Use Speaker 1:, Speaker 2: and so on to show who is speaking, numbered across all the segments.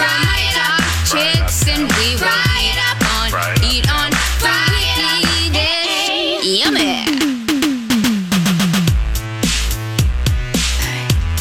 Speaker 1: Fry up, chicks, and we fry it up on,
Speaker 2: Fry it up.
Speaker 1: eat it. Yummy.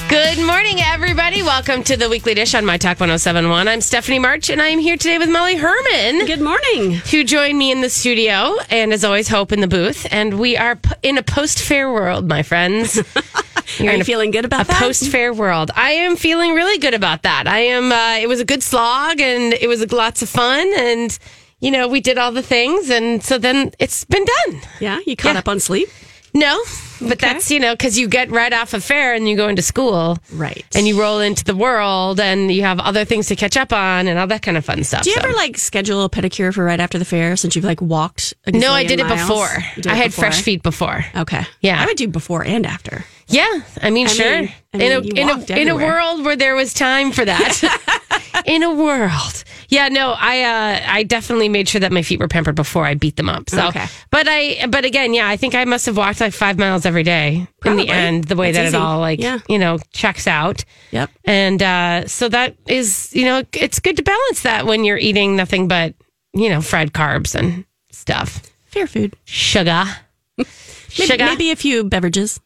Speaker 3: Good morning, everybody. Welcome to the Weekly Dish on My Talk 1071. I'm Stephanie March, and I am here today with Molly Herrmann,
Speaker 4: Good morning.
Speaker 3: who joined me in the studio, and as always, Hope in the booth. And we are p- in a post fair world, my friends. You're
Speaker 4: Are
Speaker 3: in
Speaker 4: you feeling good about that.
Speaker 3: a
Speaker 4: that?
Speaker 3: post fair world. I am feeling really good about that. I am. Uh, it was a good slog, and it was lots of fun, and you know we did all the things, and so then it's been done.
Speaker 4: yeah, you caught
Speaker 3: Yeah.
Speaker 4: up on sleep?
Speaker 3: No, but
Speaker 4: Okay.
Speaker 3: that's you know because you get right off of fair and you go into school,
Speaker 4: Right.
Speaker 3: And you roll into the world, and you have other things to catch up on, and all that kind of fun stuff.
Speaker 4: Do you
Speaker 3: so.
Speaker 4: ever like schedule a pedicure for right after the fair since you've like walked? a
Speaker 3: No, I did it
Speaker 4: miles?
Speaker 3: before.
Speaker 4: Did
Speaker 3: I
Speaker 4: it
Speaker 3: had
Speaker 4: before?
Speaker 3: fresh feet before.
Speaker 4: Okay.
Speaker 3: Yeah.
Speaker 4: I would do before and after.
Speaker 3: Yeah, I mean,
Speaker 4: I
Speaker 3: sure.
Speaker 4: mean- I
Speaker 3: in a in a in a world where there was time for that. in a world, yeah, no, I uh, I definitely made sure that my feet were pampered before I beat them up. So,
Speaker 4: Okay.
Speaker 3: but I but again, yeah, I think I must have walked like five miles every day in the end. The way
Speaker 4: That's
Speaker 3: that
Speaker 4: easy.
Speaker 3: it all like
Speaker 4: Yeah.
Speaker 3: you know checks out.
Speaker 4: Yep.
Speaker 3: And uh, so that is, you know, it's good to balance that when you're eating nothing but, you know, fried carbs and stuff.
Speaker 4: Fair food.
Speaker 3: Sugar.
Speaker 4: Maybe,
Speaker 3: Sugar.
Speaker 4: maybe a few beverages.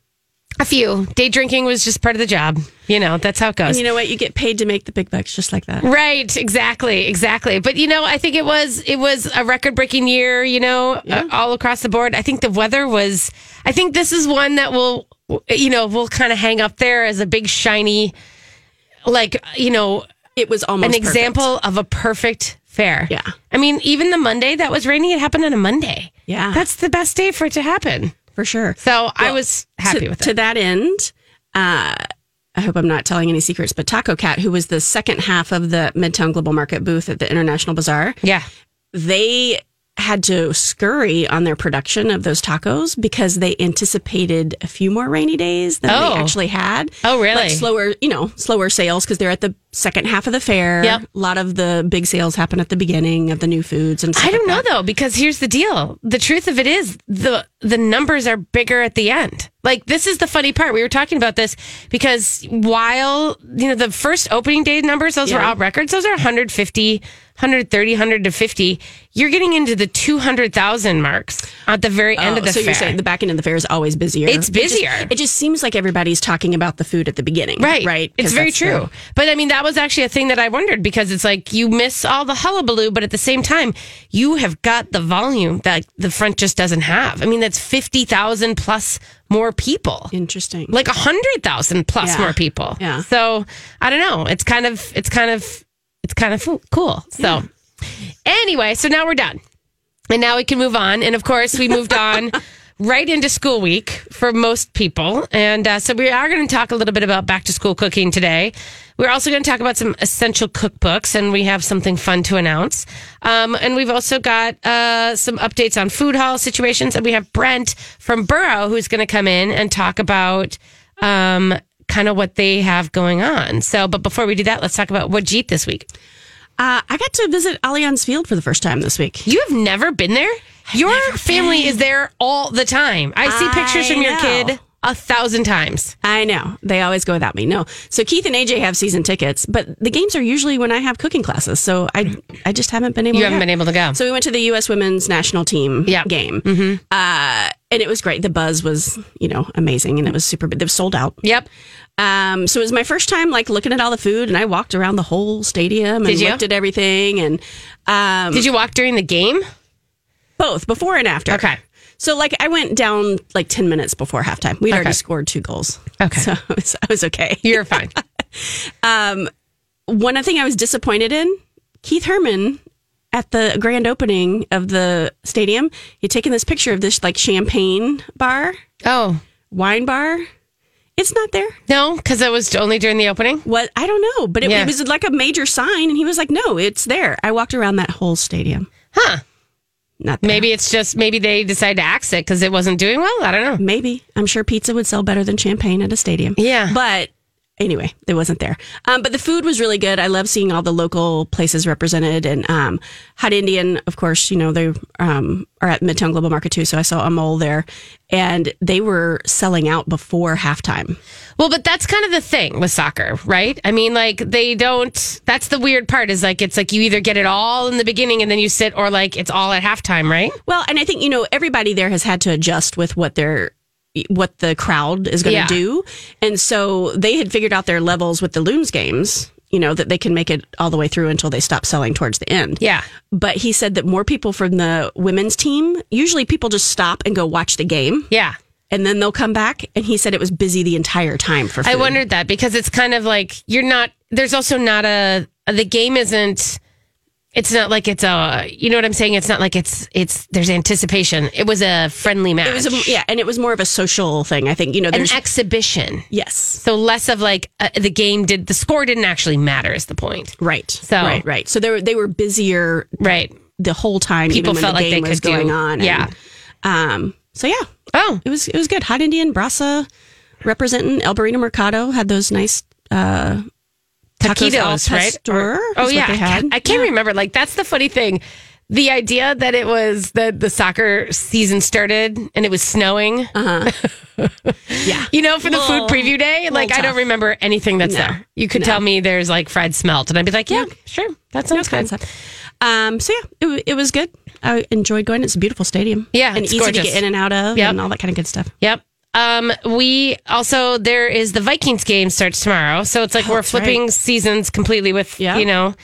Speaker 3: A few. Day drinking was just part of the job. You know, that's how it goes.
Speaker 4: And you know what? You get paid to make the big bucks just like that.
Speaker 3: Right, exactly, exactly. But you know, I think it was it was a record breaking year. You know, uh, all across the board. I think the weather was. I think this is one that will, you know, will kind of hang up there as a big shiny, like you know,
Speaker 4: It was almost
Speaker 3: an
Speaker 4: perfect.
Speaker 3: example of a perfect fair.
Speaker 4: Yeah.
Speaker 3: I mean, even the Monday that was rainy, it happened on a Monday.
Speaker 4: Yeah.
Speaker 3: That's the best day for it to happen.
Speaker 4: For sure.
Speaker 3: So I was happy
Speaker 4: to,
Speaker 3: with
Speaker 4: To that end, uh, I hope I'm not telling any secrets, but Taco Cat, who was the second half of the Midtown Global Market booth at the International Bazaar,
Speaker 3: yeah.
Speaker 4: they had to scurry on their production of those tacos because they anticipated a few more rainy days than
Speaker 3: Oh.
Speaker 4: they actually had.
Speaker 3: Oh, really?
Speaker 4: Like slower, you know, slower sales because they're at the second half of the fair.
Speaker 3: Yep.
Speaker 4: A lot of the big sales happen at the beginning of the new foods and stuff
Speaker 3: I don't know
Speaker 4: like that.
Speaker 3: though, because here's the deal. The truth of it is the the numbers are bigger at the end. Like this is the funny part. We were talking about this because while you know the first opening day numbers, those were all records. Those are 150, 130, 100 to 50. You're getting into the 200,000 marks at the very end of
Speaker 4: Oh,
Speaker 3: the
Speaker 4: so
Speaker 3: fair.
Speaker 4: you're saying the back end of the fair is always busier.
Speaker 3: It's
Speaker 4: It just-
Speaker 3: busier.
Speaker 4: It just, seems like everybody's talking about the food at the beginning.
Speaker 3: Right.
Speaker 4: Right.
Speaker 3: It's very
Speaker 4: that's the-
Speaker 3: true. But I mean, that was actually a thing that I wondered because it's like you miss all the hullabaloo, but at the same time, you have got the volume that the front just doesn't have. I mean, that's 50,000 plus more people.
Speaker 4: Interesting.
Speaker 3: Like 100,000 plus
Speaker 4: Yeah.
Speaker 3: more people.
Speaker 4: Yeah.
Speaker 3: So I don't know. It's kind of, it's kind of, it's kind of cool. So anyway, so now we're done. And now we can move on. And of course, we moved on right into school week for most people. And uh, so we are going to talk a little bit about back to school cooking today. We're also going to talk about some essential cookbooks, and we have something fun to announce. Um, and we've also got uh, some updates on food hall situations. And we have Brent from Burrow who's going to come in and talk about um, kind of what they have going on. So, but before we do that, let's talk about what eat this week.
Speaker 4: Uh, I got to visit Allianz Field for the first time this week.
Speaker 3: You have never been there? Your family is there all the time. I see pictures from your kid a thousand times.
Speaker 4: I know. They always go without me. No. So Keith and AJ have season tickets, but the games are usually when I have cooking classes. So I I just haven't been able
Speaker 3: You
Speaker 4: to
Speaker 3: haven't
Speaker 4: go.
Speaker 3: been able to go.
Speaker 4: So we went to the U.S. women's national team
Speaker 3: Yep.
Speaker 4: game. Uh, and it was great. The buzz was, you know, amazing. And it was super, they were sold out.
Speaker 3: Yep.
Speaker 4: Um, so it was my first time like looking at all the food and I walked around the whole stadium and looked at everything and um,
Speaker 3: Did you walk during the game?
Speaker 4: both before and after.
Speaker 3: Okay.
Speaker 4: So like I went down like 10 minutes before halftime. We'd
Speaker 3: Okay.
Speaker 4: already scored two goals.
Speaker 3: Okay.
Speaker 4: So I was, I was okay.
Speaker 3: You're fine.
Speaker 4: um, One thing I was disappointed in, Keith Herrmann at the grand opening of the stadium, he'd taken this picture of this like champagne bar,
Speaker 3: oh,
Speaker 4: wine bar. It's not there.
Speaker 3: no, because it was only during the opening.
Speaker 4: What I don't know, but it,
Speaker 3: Yeah.
Speaker 4: it was like a major sign, and he was like, "No, it's there." I walked around that whole stadium.
Speaker 3: Huh.
Speaker 4: Not there.
Speaker 3: Maybe it's just, maybe they decided to axe it because it wasn't doing well. I don't know.
Speaker 4: Maybe I'm sure pizza would sell better than champagne at a stadium.
Speaker 3: Yeah.
Speaker 4: but anyway, it wasn't there. Um, but the food was really good. I love seeing all the local places represented. And um, Hot Indian, of course, you know, they um, are at Midtown Global Market too. So I saw a mole there. And they were selling out before halftime.
Speaker 3: Well, but that's kind of the thing with soccer, right? I mean, like they don't. That's the weird part. Is like it's like you either get it all in the beginning and then you sit, or like it's all at halftime, right?
Speaker 4: Well, and I think, you know, everybody there has had to adjust with what they're what the crowd is going to
Speaker 3: Yeah.
Speaker 4: do. And so they had figured out their levels with the Loons games, you know, that they can make it all the way through until they stop selling towards the end.
Speaker 3: Yeah.
Speaker 4: But he said that more people from the women's team, usually people just stop and go watch the game
Speaker 3: Yeah.
Speaker 4: and then they'll come back. And he said it was busy the entire time for food.
Speaker 3: I wondered that because it's kind of like you're not. There's also not a. The game isn't. It's not like it's a. You know what I'm saying? It's not like it's. It's. There's anticipation. It was a friendly match.
Speaker 4: It was a, yeah, and it was more of a social thing. I think, you know,
Speaker 3: an
Speaker 4: there's
Speaker 3: exhibition.
Speaker 4: yes.
Speaker 3: So less of like uh, the game did. The score didn't actually matter. Is the point?
Speaker 4: Right.
Speaker 3: So-
Speaker 4: right, right. So they were they were busier
Speaker 3: Right.
Speaker 4: the whole time
Speaker 3: People felt
Speaker 4: the
Speaker 3: like they
Speaker 4: game was
Speaker 3: could do-
Speaker 4: going on. and,
Speaker 3: yeah.
Speaker 4: um so yeah,
Speaker 3: Oh.
Speaker 4: It was it was good. Hot Indian Brasa representing El Burrito Mercado had those nice uh tacos
Speaker 3: taquitos, right?
Speaker 4: pastor
Speaker 3: Or- oh yeah. I can't remember. Like that's the funny thing. The idea that it was that the soccer season started and it was snowing.
Speaker 4: Yeah.
Speaker 3: You know, for the
Speaker 4: Little-
Speaker 3: food preview day, like I don't remember anything that's
Speaker 4: No.
Speaker 3: there. You could
Speaker 4: No.
Speaker 3: tell me there's like fried smelt, and I'd be like, yeah, sure, that
Speaker 4: No
Speaker 3: sounds good.
Speaker 4: concept. Um, so yeah, it, it was good. I enjoyed going. It's a beautiful stadium.
Speaker 3: Yeah,
Speaker 4: and
Speaker 3: it's
Speaker 4: easy to get in and out of,
Speaker 3: Yep.
Speaker 4: and all that kind of good stuff.
Speaker 3: Yep. Um, we also there is the Vikings game starts tomorrow, so it's like we're
Speaker 4: Oh,
Speaker 3: flipping
Speaker 4: right.
Speaker 3: seasons completely with
Speaker 4: Yeah.
Speaker 3: you know.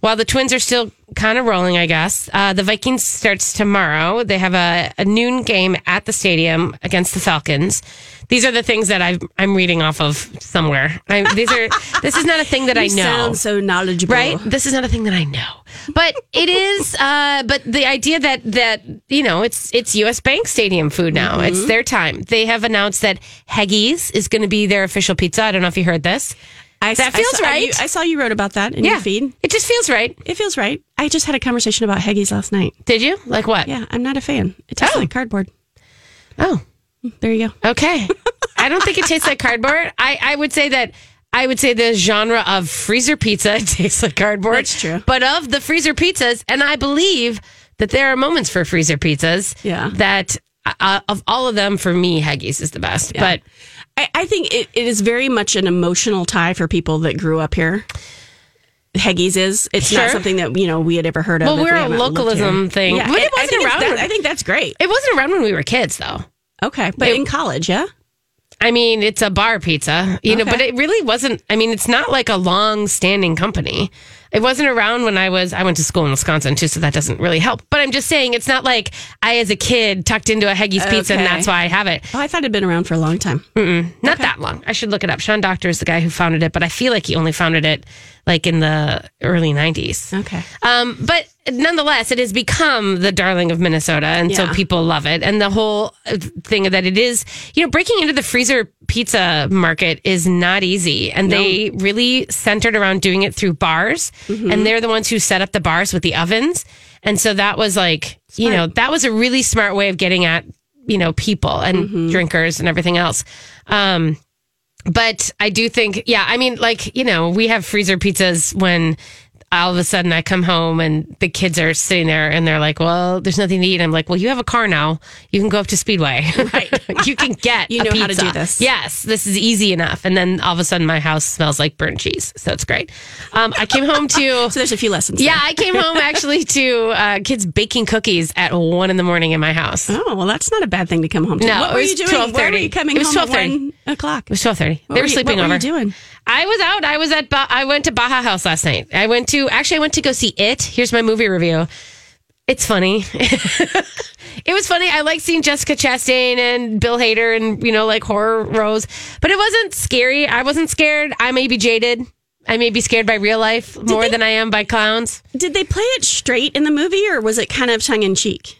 Speaker 3: While the Twins are still kind of rolling, I guess uh, the Vikings starts tomorrow. They have a, a noon game at the stadium against the Falcons. These are the things that I've, I'm reading off of somewhere. I, these are. this is not a thing that I know.
Speaker 4: sound so knowledgeable,
Speaker 3: Right? This is not a thing that I know. But it is uh but the idea that that you know, it's it's US Bank Stadium food now. It's their time. They have announced that Heggies is going to be their official pizza. I don't know if you heard this.
Speaker 4: I,
Speaker 3: That
Speaker 4: I
Speaker 3: feels
Speaker 4: saw,
Speaker 3: right.
Speaker 4: You, I saw you wrote about that in your feed.
Speaker 3: It just feels right.
Speaker 4: It feels right. I just had a conversation about Heggies last night.
Speaker 3: Did you? Like what?
Speaker 4: Yeah, I'm not a fan. It tastes
Speaker 3: Oh.
Speaker 4: like cardboard.
Speaker 3: Oh,
Speaker 4: There you go.
Speaker 3: okay. I don't think it tastes like cardboard. I I would say that I would say the genre of freezer pizza tastes like cardboard.
Speaker 4: That's true.
Speaker 3: But of the freezer pizzas, and I believe that there are moments for freezer pizzas.
Speaker 4: Yeah.
Speaker 3: That uh, of all of them, for me, Heggies is the best. But
Speaker 4: I, I think it, it is very much an emotional tie for people that grew up here. Heggies is. It's
Speaker 3: Sure.
Speaker 4: not something that you know we had ever heard of.
Speaker 3: Well, we're
Speaker 4: we
Speaker 3: a localism thing.
Speaker 4: Yeah,
Speaker 3: But it
Speaker 4: I
Speaker 3: wasn't
Speaker 4: it's
Speaker 3: around when-
Speaker 4: I think that's great.
Speaker 3: it wasn't around when we were kids, though.
Speaker 4: Okay, but
Speaker 3: It-
Speaker 4: in college, yeah.
Speaker 3: I mean, it's a bar pizza, you know, but it really wasn't. I mean, it's not like a long standing company. It wasn't around when I was, I went to school in Wisconsin too, so that doesn't really help. But I'm just saying, it's not like I, as a kid, tucked into a Heggies pizza and that's why I have it.
Speaker 4: Oh, I thought it'd been around for a long time.
Speaker 3: Not that long. I should look it up. Sean Doctor is the guy who founded it, but I feel like he only founded it like in the early 90s.
Speaker 4: Okay.
Speaker 3: Um, but nonetheless, it has become the darling of Minnesota, and so people love it. And the whole uh, thing that it is, you know, breaking into the freezer pizza market is not easy, and they really centered around doing it through bars, and they're the ones who set up the bars with the ovens, and so that was like, you know, that was a really smart way of getting at you know people and drinkers and everything else. Um, but I do think, yeah, I mean, like, you know, we have freezer pizzas when all of a sudden I come home and the kids are sitting there and they're like, well, there's nothing to eat. I'm like, well, you have a car now. You can go up to Speedway. Right. you can get
Speaker 4: You know how to do this.
Speaker 3: Yes, this is easy enough. And then all of a sudden my house smells like burnt cheese. So it's great. Um, I came home to.
Speaker 4: So there's a few lessons.
Speaker 3: Yeah, I came home actually to uh, kids baking cookies at one in the morning in my house.
Speaker 4: Oh well, that's not a bad thing to come home to.
Speaker 3: No,
Speaker 4: what were you doing? Where were you coming
Speaker 3: It was
Speaker 4: home at
Speaker 3: 12:30.
Speaker 4: one o'clock?
Speaker 3: It was twelve thirty. They were,
Speaker 4: were you-
Speaker 3: sleeping
Speaker 4: what were you doing?
Speaker 3: I was out. I was at. Ba- I went to Baja House last night. I went to. Actually, I went to go see it. Here's my movie review. It's funny. it was funny. I like seeing Jessica Chastain and Bill Hader and you know like horror roles, but it wasn't scary. I wasn't scared. I may be jaded. I may be scared by real life more
Speaker 4: they-
Speaker 3: than I am by clowns.
Speaker 4: Did they play it straight in the movie, or was it kind of tongue in cheek?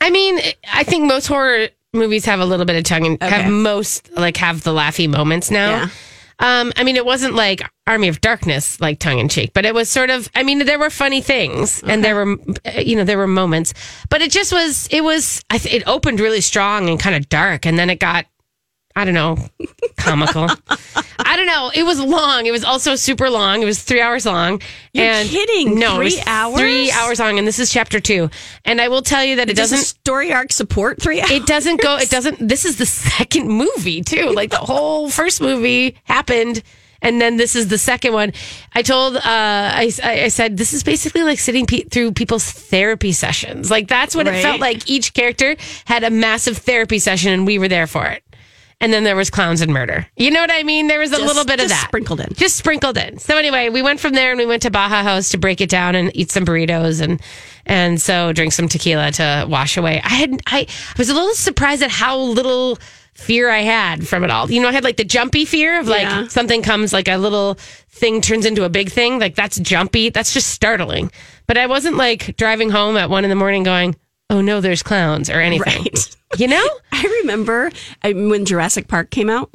Speaker 3: I mean, I think most horror movies have a little bit of tongue and
Speaker 4: Okay.
Speaker 3: have most like have the laughy moments now.
Speaker 4: Yeah.
Speaker 3: Um, I mean, it wasn't like Army of Darkness, like tongue in cheek, but it was sort of. I mean, there were funny things, and there were, uh, you know, there were moments, but it just was. It was. I th- it opened really strong and kind of dark, and then it got. I don't know, comical. I don't know. It was long. It was also super long. It was three hours long.
Speaker 4: You're
Speaker 3: and
Speaker 4: kidding.
Speaker 3: No, it
Speaker 4: Three hours?
Speaker 3: Three hours long, and this is chapter two. And I will tell you that it
Speaker 4: Does
Speaker 3: doesn't
Speaker 4: story arc support three hours?
Speaker 3: It doesn't go. It doesn't. This is the second movie too. Like the whole first movie happened, and then this is the second one. I told. Uh, I, I I said this is basically like sitting pe- through people's therapy sessions. Like that's what it felt like. Each character had a massive therapy session, and we were there for it. And then there was clowns and murder. You know what I mean? There was a
Speaker 4: Just-
Speaker 3: little bit of that
Speaker 4: sprinkled in.
Speaker 3: just sprinkled in. So anyway, we went from there and we went to Baja House to break it down and eat some burritos and and so drink some tequila to wash away. I had I was a little surprised at how little fear I had from it all. You know, I had like the jumpy fear of like
Speaker 4: Yeah.
Speaker 3: something comes like a little thing turns into a big thing. Like that's jumpy. That's just startling. But I wasn't like driving home at one in the morning going, "Oh no, there's clowns" or anything.
Speaker 4: Right.
Speaker 3: You know?
Speaker 4: I remember when Jurassic Park came out,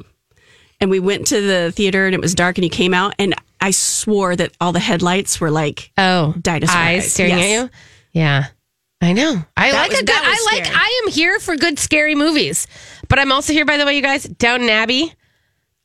Speaker 4: and we went to the theater, and it was dark, and you came out, and I swore that all the headlights were like
Speaker 3: Oh,
Speaker 4: Dinosaur
Speaker 3: eyes
Speaker 4: eyes.
Speaker 3: staring
Speaker 4: Yes.
Speaker 3: at you. Yeah, I know. I
Speaker 4: That
Speaker 3: like
Speaker 4: was-
Speaker 3: a good. I like.
Speaker 4: scary.
Speaker 3: I am here for good scary movies, but I'm also here. By the way, you guys, Downton Abbey.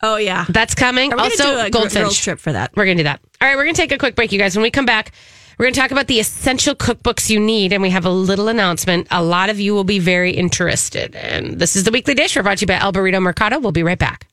Speaker 4: Oh yeah.
Speaker 3: That's coming. Also,
Speaker 4: gonna do a gr-
Speaker 3: Goldfinch.
Speaker 4: girls trip for that?
Speaker 3: We're gonna do that. All right, we're gonna take a quick break, you guys. When we come back, we're gonna talk about the essential cookbooks you need, and we have a little announcement. A lot of you will be very interested, and this is the weekly dish. We're brought to you by El Burrito Mercado. We'll be right back.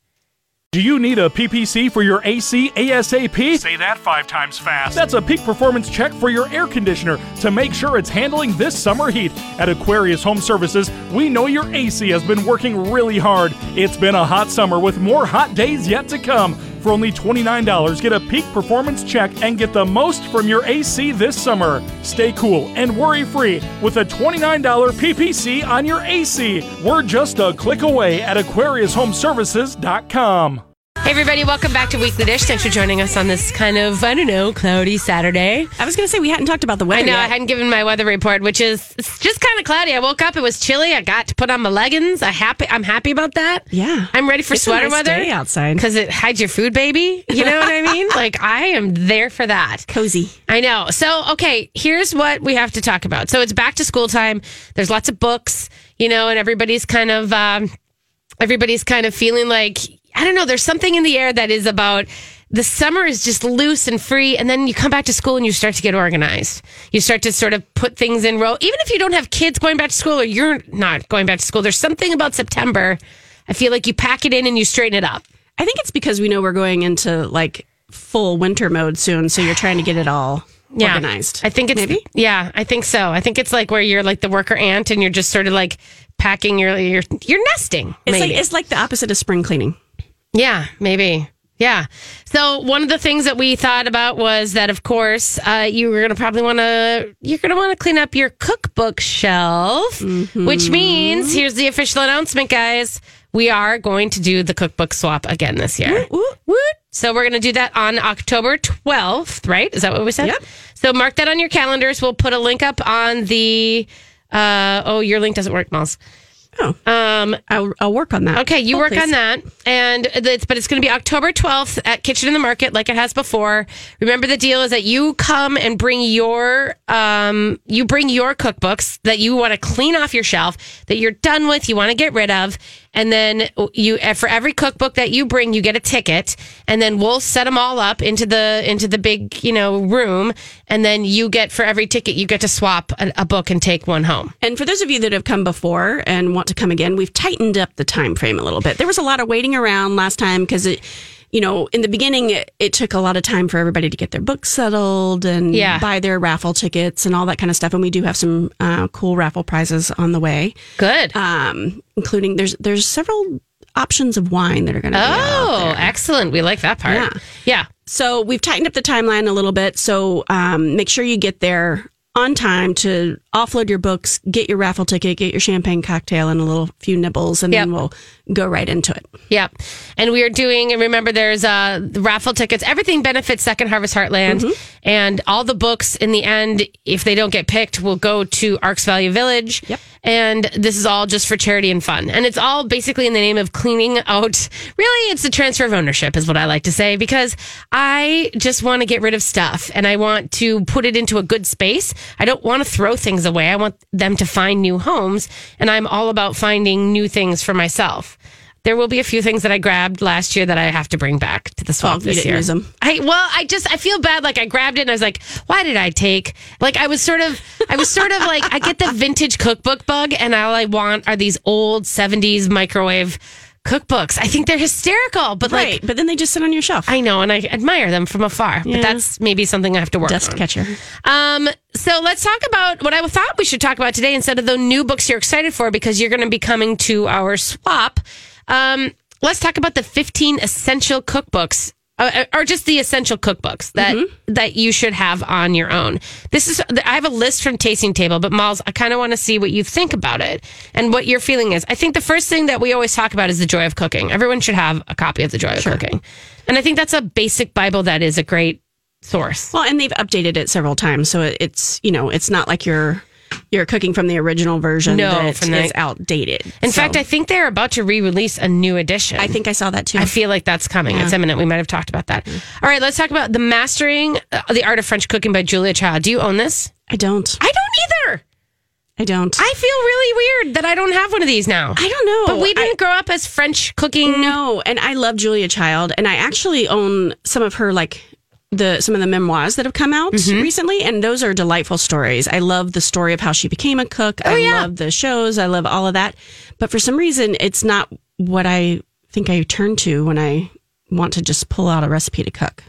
Speaker 2: Do you need a PPC for your AC ASAP?
Speaker 5: Say that five times fast.
Speaker 2: That's a peak performance check for your air conditioner to make sure it's handling this summer heat. At Aquarius Home Services, we know your AC has been working really hard. It's been a hot summer with more hot days yet to come. For only $29, get a peak performance check and get the most from your AC this summer. Stay cool and worry free with a $29 PPC on your AC. We're just a click away at AquariusHomeservices.com.
Speaker 3: Hey, everybody, welcome back to Weekly Dish. Thanks for joining us on this kind of I don't know cloudy Saturday.
Speaker 4: I was gonna say we hadn't talked about the weather.
Speaker 3: I know
Speaker 4: yet.
Speaker 3: I hadn't given my weather report, which is just kind of cloudy. I woke up, it was chilly. I got to put on my leggings. I happy. I'm happy about that.
Speaker 4: Yeah.
Speaker 3: I'm ready for
Speaker 4: It's
Speaker 3: sweater
Speaker 4: nice
Speaker 3: weather
Speaker 4: outside.
Speaker 3: because it hides your food, baby. You know what I mean? Like I am there for that.
Speaker 4: Cozy.
Speaker 3: I know. So, okay, here's what we have to talk about. So, it's back to school time. There's lots of books, you know, and everybody's kind of um, everybody's kind of feeling like I don't know. There's something in the air that is about the summer is just loose and free, and then you come back to school and you start to get organized. You start to sort of put things in row. Even if you don't have kids going back to school or you're not going back to school, there's something about September. I feel like you pack it in and you straighten it up.
Speaker 4: I think it's because we know we're going into like full winter mode soon, so you're trying to get it all
Speaker 3: yeah.
Speaker 4: organized.
Speaker 3: I think it's
Speaker 4: maybe.
Speaker 3: Yeah, I think so. I think it's like where you're like the worker ant and you're just sort of like packing your your you're nesting.
Speaker 4: It's
Speaker 3: maybe.
Speaker 4: like it's like the opposite of spring cleaning.
Speaker 3: Yeah, maybe. Yeah. So one of the things that we thought about was that, of course, uh, you were going to probably want to you're going to want to clean up your cookbook shelf, which means here's the official announcement, guys. We are going to do the cookbook swap again this year. Woot. So we're going to do that on October 12th, right? Is that what we said?
Speaker 4: Yep.
Speaker 3: So mark that on your calendars. We'll put a link up on the. Uh, oh, your link doesn't work, Miles.
Speaker 4: Oh,
Speaker 3: Um,
Speaker 4: I'll, I'll work on that.
Speaker 3: Okay, you
Speaker 4: Oh,
Speaker 3: work
Speaker 4: please.
Speaker 3: on that, and it's but it's going to be October twelfth at Kitchen in the Market, like it has before. Remember, the deal is that you come and bring your um, you bring your cookbooks that you want to clean off your shelf, that you're done with, you want to get rid of, and then you eh, for every cookbook that you bring, you get a ticket, and then we'll set them all up into the into the big you know room, and then you get for every ticket you get to swap a, a book and take one home.
Speaker 4: And for those of you that have come before and want to come again, we've tightened up the time frame a little bit. There was a lot of waiting around last time because it, you know, in the beginning it, it took a lot of time for everybody to get their books settled and
Speaker 3: Yeah.
Speaker 4: buy their raffle tickets and all that kind of stuff. And we do have some uh, cool raffle prizes on the way,
Speaker 3: Good.
Speaker 4: um, including there's there's several options of wine that are going to
Speaker 3: Oh, excellent. We like that part.
Speaker 4: Yeah.
Speaker 3: Yeah.
Speaker 4: So we've tightened up the timeline a little bit. So um, make sure you get there on time to offload your books, get your raffle ticket, get your champagne cocktail, and a little few nibbles, and then we'll go right into it.
Speaker 3: Yep. And we are doing, and remember, there's uh, the raffle tickets. Everything benefits Second Harvest Heartland. And all the books in the end, if they don't get picked, will go to Arc's Value Village.
Speaker 4: Yep.
Speaker 3: And this is all just for charity and fun. And it's all basically in the name of cleaning out. Really, it's a transfer of ownership, is what I like to say, because I just want to get rid of stuff and I want to put it into a good space. I don't want to throw things away. I want them to find new homes. And I'm all about finding new things for myself. There will be a few things that I grabbed last year that I have to bring back to the swap
Speaker 4: Oh,
Speaker 3: this year. I well, I just I feel bad. Like I grabbed it and I was like, why did I take? Like I was sort of I was sort of like I get the vintage cookbook bug, and all I want are these old '70s microwave cookbooks. I think they're hysterical, but
Speaker 4: Right,
Speaker 3: like.
Speaker 4: but then they just sit on your shelf.
Speaker 3: I know, and I admire them from afar, but that's maybe something I have to work
Speaker 4: Dust
Speaker 3: on.
Speaker 4: catcher.
Speaker 3: Um, so let's talk about what I thought we should talk about today instead of the new books you're excited for because you're going to be coming to our swap. Um, let's talk about the 15 essential cookbooks. Uh, or just the essential cookbooks that that you should have on your own. This is I have a list from Tasting Table, but Miles, I kind of want to see what you think about it and what your feeling is. I think the first thing that we always talk about is the joy of cooking. Everyone should have a copy of the joy of cooking, and I think that's a basic Bible that is a great source.
Speaker 4: Well, and they've updated it several times, so it's you know it's not like you're you're cooking from the original version
Speaker 3: No,
Speaker 4: that
Speaker 3: from the-
Speaker 4: is outdated.
Speaker 3: In
Speaker 4: So,
Speaker 3: fact, I think they're about to re-release a new edition.
Speaker 4: I think I saw that too.
Speaker 3: I feel like that's coming. It's imminent. We might have talked about that. All right, let's talk about the Mastering uh, the Art of French Cooking by Julia Child. Do you own this?
Speaker 4: I don't.
Speaker 3: I don't either.
Speaker 4: I don't.
Speaker 3: I feel really weird that I don't have one of these now.
Speaker 4: I don't know.
Speaker 3: But we didn't grow up as French cooking.
Speaker 4: No, and I love Julia Child, and I actually own some of her like the some of the memoirs that have come out
Speaker 3: Mm-hmm.
Speaker 4: recently, and those are delightful stories. I love the story of how she became a cook. I
Speaker 3: Oh, yeah.
Speaker 4: love the shows. I love all of that. But for some reason, it's not what I think I turn to when I want to just pull out a recipe to cook.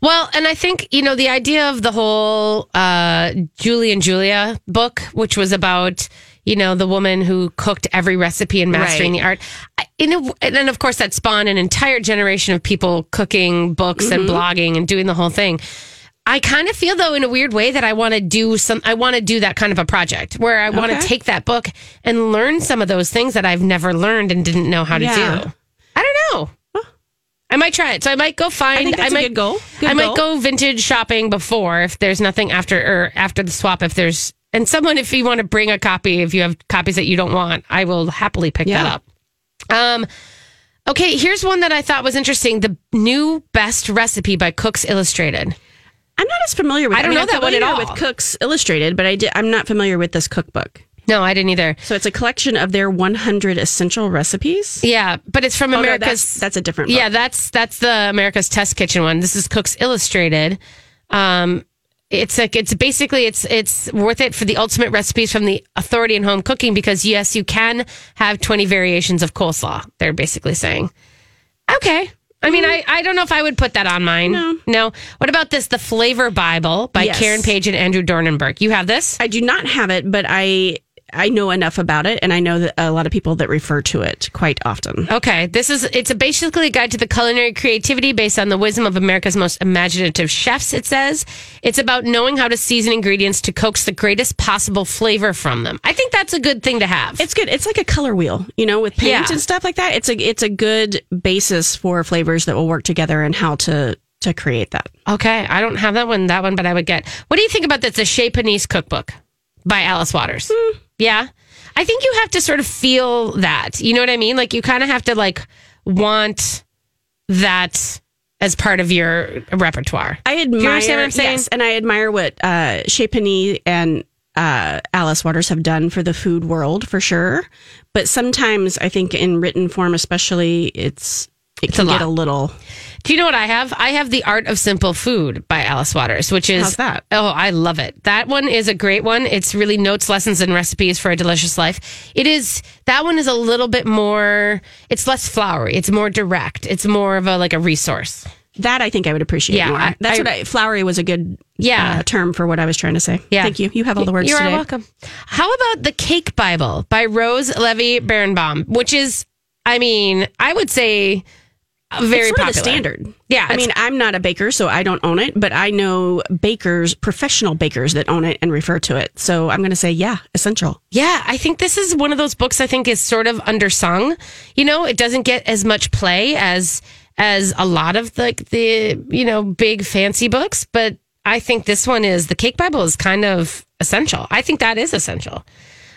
Speaker 3: Well, and I think, you know, the idea of the whole uh, Julie and Julia book, which was about, you know, the woman who cooked every recipe and mastering
Speaker 4: Right.
Speaker 3: the art. I- In a, and then, of course, that spawned an entire generation of people cooking books and
Speaker 4: Mm-hmm.
Speaker 3: blogging and doing the whole thing. I kind of feel, though, in a weird way, that I want to do some, I want to do that kind of a project where I want to take that book and learn some of those things that I've never learned and didn't know how to
Speaker 4: Yeah.
Speaker 3: do. I don't know. I might try it. So I might go find.
Speaker 4: I a
Speaker 3: might,
Speaker 4: goal. Good
Speaker 3: I might go vintage shopping before if there's nothing after or after the swap. If there's and someone, if you want to bring a copy, if you have copies that you don't want, I will happily pick
Speaker 4: Yeah.
Speaker 3: that up. Um. Okay, here's one that I thought was interesting: the new best recipe by Cooks Illustrated.
Speaker 4: I'm not as familiar with.
Speaker 3: I don't
Speaker 4: mean,
Speaker 3: know
Speaker 4: I'm
Speaker 3: that one at all.
Speaker 4: With Cooks Illustrated, but I did, I'm not familiar with this cookbook.
Speaker 3: No, I didn't either.
Speaker 4: So it's a collection of their 100 essential recipes.
Speaker 3: Yeah, but it's from
Speaker 4: Oh, no,
Speaker 3: America's.
Speaker 4: that's, that's a different. Book.
Speaker 3: Yeah, that's that's the America's Test Kitchen one. This is Cooks Illustrated. Um, it's like it's basically it's it's worth it for the ultimate recipes from the authority in home cooking because yes, you can have twenty variations of coleslaw. They're basically saying, okay. I mean, mm. I, I don't know if I would put that on mine. No. What about this? The Flavor Bible by
Speaker 4: Yes.
Speaker 3: Karen Page and Andrew Dornenburg. You have this?
Speaker 4: I do not have it, but I I know enough about it, and I know that a lot of people that refer to it quite often.
Speaker 3: Okay, this is it's a basically a guide to the culinary creativity based on the wisdom of America's most imaginative chefs. It says it's about knowing how to season ingredients to coax the greatest possible flavor from them. I think that's a good thing to have.
Speaker 4: It's good. It's like a color wheel, you know, with paint
Speaker 3: Yeah.
Speaker 4: and stuff like that. It's a it's a good basis for flavors that will work together and how to to create that.
Speaker 3: okay, I don't have that one, that one, but I would get. What do you think about this? The Chez Panisse cookbook by Alice Waters. Hmm. Yeah, I think you have to sort of feel that. You know what I mean? Like you kind of have to like want that as part of your repertoire.
Speaker 4: I admire.
Speaker 3: You understand what I'm saying?
Speaker 4: Yes, and I admire what uh, Chez Panisse and uh, Alice Waters have done for the food world for sure. But sometimes I think in written form, especially, it's it
Speaker 3: a
Speaker 4: can get
Speaker 3: lot.
Speaker 4: a little.
Speaker 3: Do you know what I have? I have The Art of Simple Food by Alice Waters, which is
Speaker 4: How's that?
Speaker 3: Oh, I love it. That one is a great one. It's really notes, lessons, and recipes for a delicious life. It is that one is a little bit more. It's less flowery. It's more direct. It's more of a like a resource.
Speaker 4: That I think I would appreciate
Speaker 3: Yeah,
Speaker 4: more. That's
Speaker 3: I-
Speaker 4: what I. Flowery was a good
Speaker 3: Yeah.
Speaker 4: uh, term for what I was trying to say.
Speaker 3: Yeah.
Speaker 4: Thank you. You have all the words
Speaker 3: You are
Speaker 4: today.
Speaker 3: welcome. How about the Cake Bible by Rose Levy Beranbaum, which is, I mean, I would say very popular.
Speaker 4: standard.
Speaker 3: Yeah,
Speaker 4: I mean, I'm not a baker, so I don't own it, but I know bakers, professional bakers that own it and refer to it. So I'm going to say, yeah, essential.
Speaker 3: Yeah, I think this is one of those books I think is sort of undersung. You know, it doesn't get as much play as as a lot of the the you know big fancy books, but I think this one is the Cake Bible is kind of essential. I think that is essential.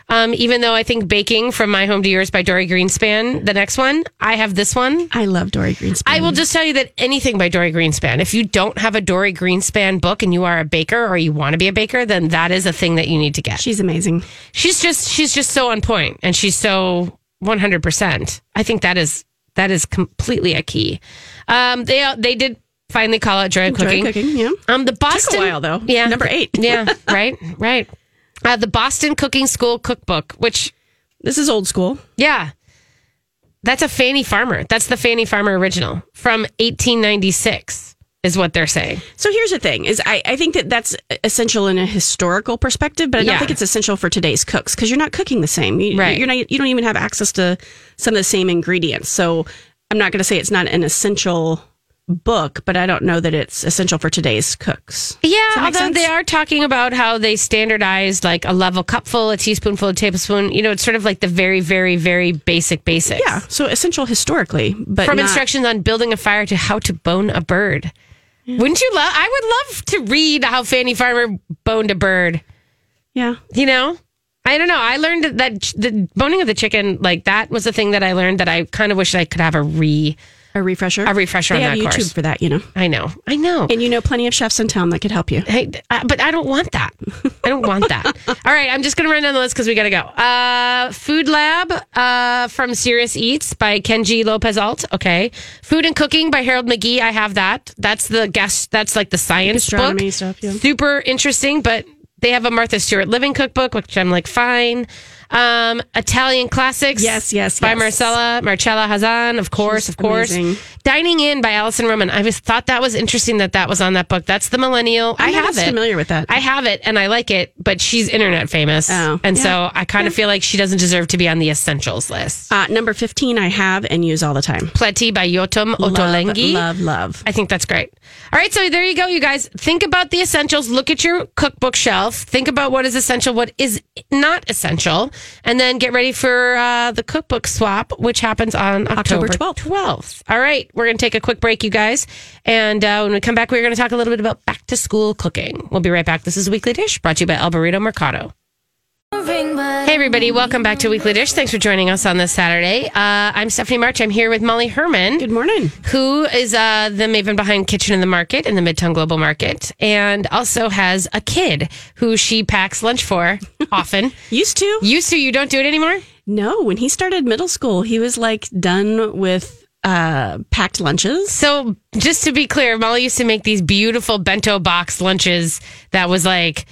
Speaker 3: Um, even though I think baking from my home to yours by Dorie Greenspan, the next one, I have this one.
Speaker 4: I love Dorie Greenspan.
Speaker 3: I will just tell you that anything by Dorie Greenspan, if you don't have a Dorie Greenspan book and you are a baker or you want to be a baker, then that is a thing that you need to get
Speaker 4: She's amazing.
Speaker 3: she's just she's just so on point and she's so 100% i think that is That is completely a key. Um, they they did finally call out joy of
Speaker 4: Joy
Speaker 3: cooking.
Speaker 4: cooking, yeah.
Speaker 3: Um, the Boston Took a
Speaker 4: while, though.
Speaker 3: Yeah,
Speaker 4: Number eight.
Speaker 3: yeah, right, right. Uh, the Boston Cooking School Cookbook, which
Speaker 4: This is old school.
Speaker 3: yeah, that's a Fannie Farmer. That's the Fannie Farmer original from 1896, is what they're saying.
Speaker 4: So here's the thing: is I, I think that that's essential in a historical perspective, but I don't
Speaker 3: Yeah.
Speaker 4: think it's essential for today's cooks because you're not cooking the same. You,
Speaker 3: Right.
Speaker 4: You're not. You don't even have access to some of the same ingredients. So I'm not going to say it's not an essential book, but I don't know that it's essential for today's cooks.
Speaker 3: Yeah,
Speaker 4: Does that make
Speaker 3: although
Speaker 4: sense?
Speaker 3: they are talking about how they standardized like a level cupful, a teaspoonful, a tablespoon. You know, it's sort of like the very, very, very basic basics.
Speaker 4: Yeah, so essential historically, but
Speaker 3: From
Speaker 4: not-
Speaker 3: instructions on building a fire to how to bone a bird. Wouldn't you love? I would love to read how Fannie Farmer boned a bird.
Speaker 4: Yeah,
Speaker 3: You know, I don't know. I learned that the boning of the chicken, like that, was a thing that I learned that I kind of wish I could have a re.
Speaker 4: A refresher.
Speaker 3: A refresher
Speaker 4: They
Speaker 3: on
Speaker 4: have
Speaker 3: that
Speaker 4: YouTube
Speaker 3: course.
Speaker 4: for that, you know,
Speaker 3: I know, I know.
Speaker 4: and you know plenty of chefs in town that could help you.
Speaker 3: Hey, uh, but I don't want that. I don't want that. All right, I'm just going to run down the list because we got to go. Uh, Food Lab uh, from Serious Eats by Kenji Lopez Alt. Okay. Food and Cooking by Harold McGee. I have that. That's the guest. That's like the science book.
Speaker 4: stuff, yeah.
Speaker 3: Super interesting, but they have a Martha Stewart Living Cookbook, which I'm like fine. Um, Italian Classics.
Speaker 4: Yes, yes,
Speaker 3: By
Speaker 4: yes.
Speaker 3: Marcella Marcella Hazan, of course,
Speaker 4: She's
Speaker 3: of course.
Speaker 4: amazing.
Speaker 3: Dining In by Alison Roman. I just thought that was interesting that that was on that book. That's the millennial.
Speaker 4: I'm
Speaker 3: I have it.
Speaker 4: familiar with that.
Speaker 3: I have it and I like it, but she's internet famous.
Speaker 4: Oh,
Speaker 3: and
Speaker 4: yeah.
Speaker 3: so I kind of feel like she doesn't deserve to be on the essentials list.
Speaker 4: Uh, number 15, I have and use all the time.
Speaker 3: Plenty by Yotam Ottolenghi.
Speaker 4: Love, love, love.
Speaker 3: I think that's great. All right, so there you go, you guys. Think about the essentials. Look at your cookbook shelf. Think about what is essential, what is not essential, and then get ready for uh, the cookbook swap, which happens on October,
Speaker 4: October 12th.
Speaker 3: 12th. All right, we're going to take a quick break, you guys. And uh, when we come back, we're going to talk a little bit about back to school cooking. We'll be right back. This is Weekly Dish brought to you by El Burrito Mercado. Hey, everybody. Welcome back to Weekly Dish. Thanks for joining us on this Saturday. Uh, I'm Stephanie March. I'm here with Molly Herrmann
Speaker 4: Good morning.
Speaker 3: who is uh, the maven behind Kitchen in the Market in the Midtown Global Market, and also has a kid who she packs lunch for often.
Speaker 4: Used to?
Speaker 3: Used to, you don't do it anymore?
Speaker 4: No, when he started middle school, he was like done with uh, packed lunches.
Speaker 3: So, just to be clear, Molly used to make these beautiful bento box lunches that was like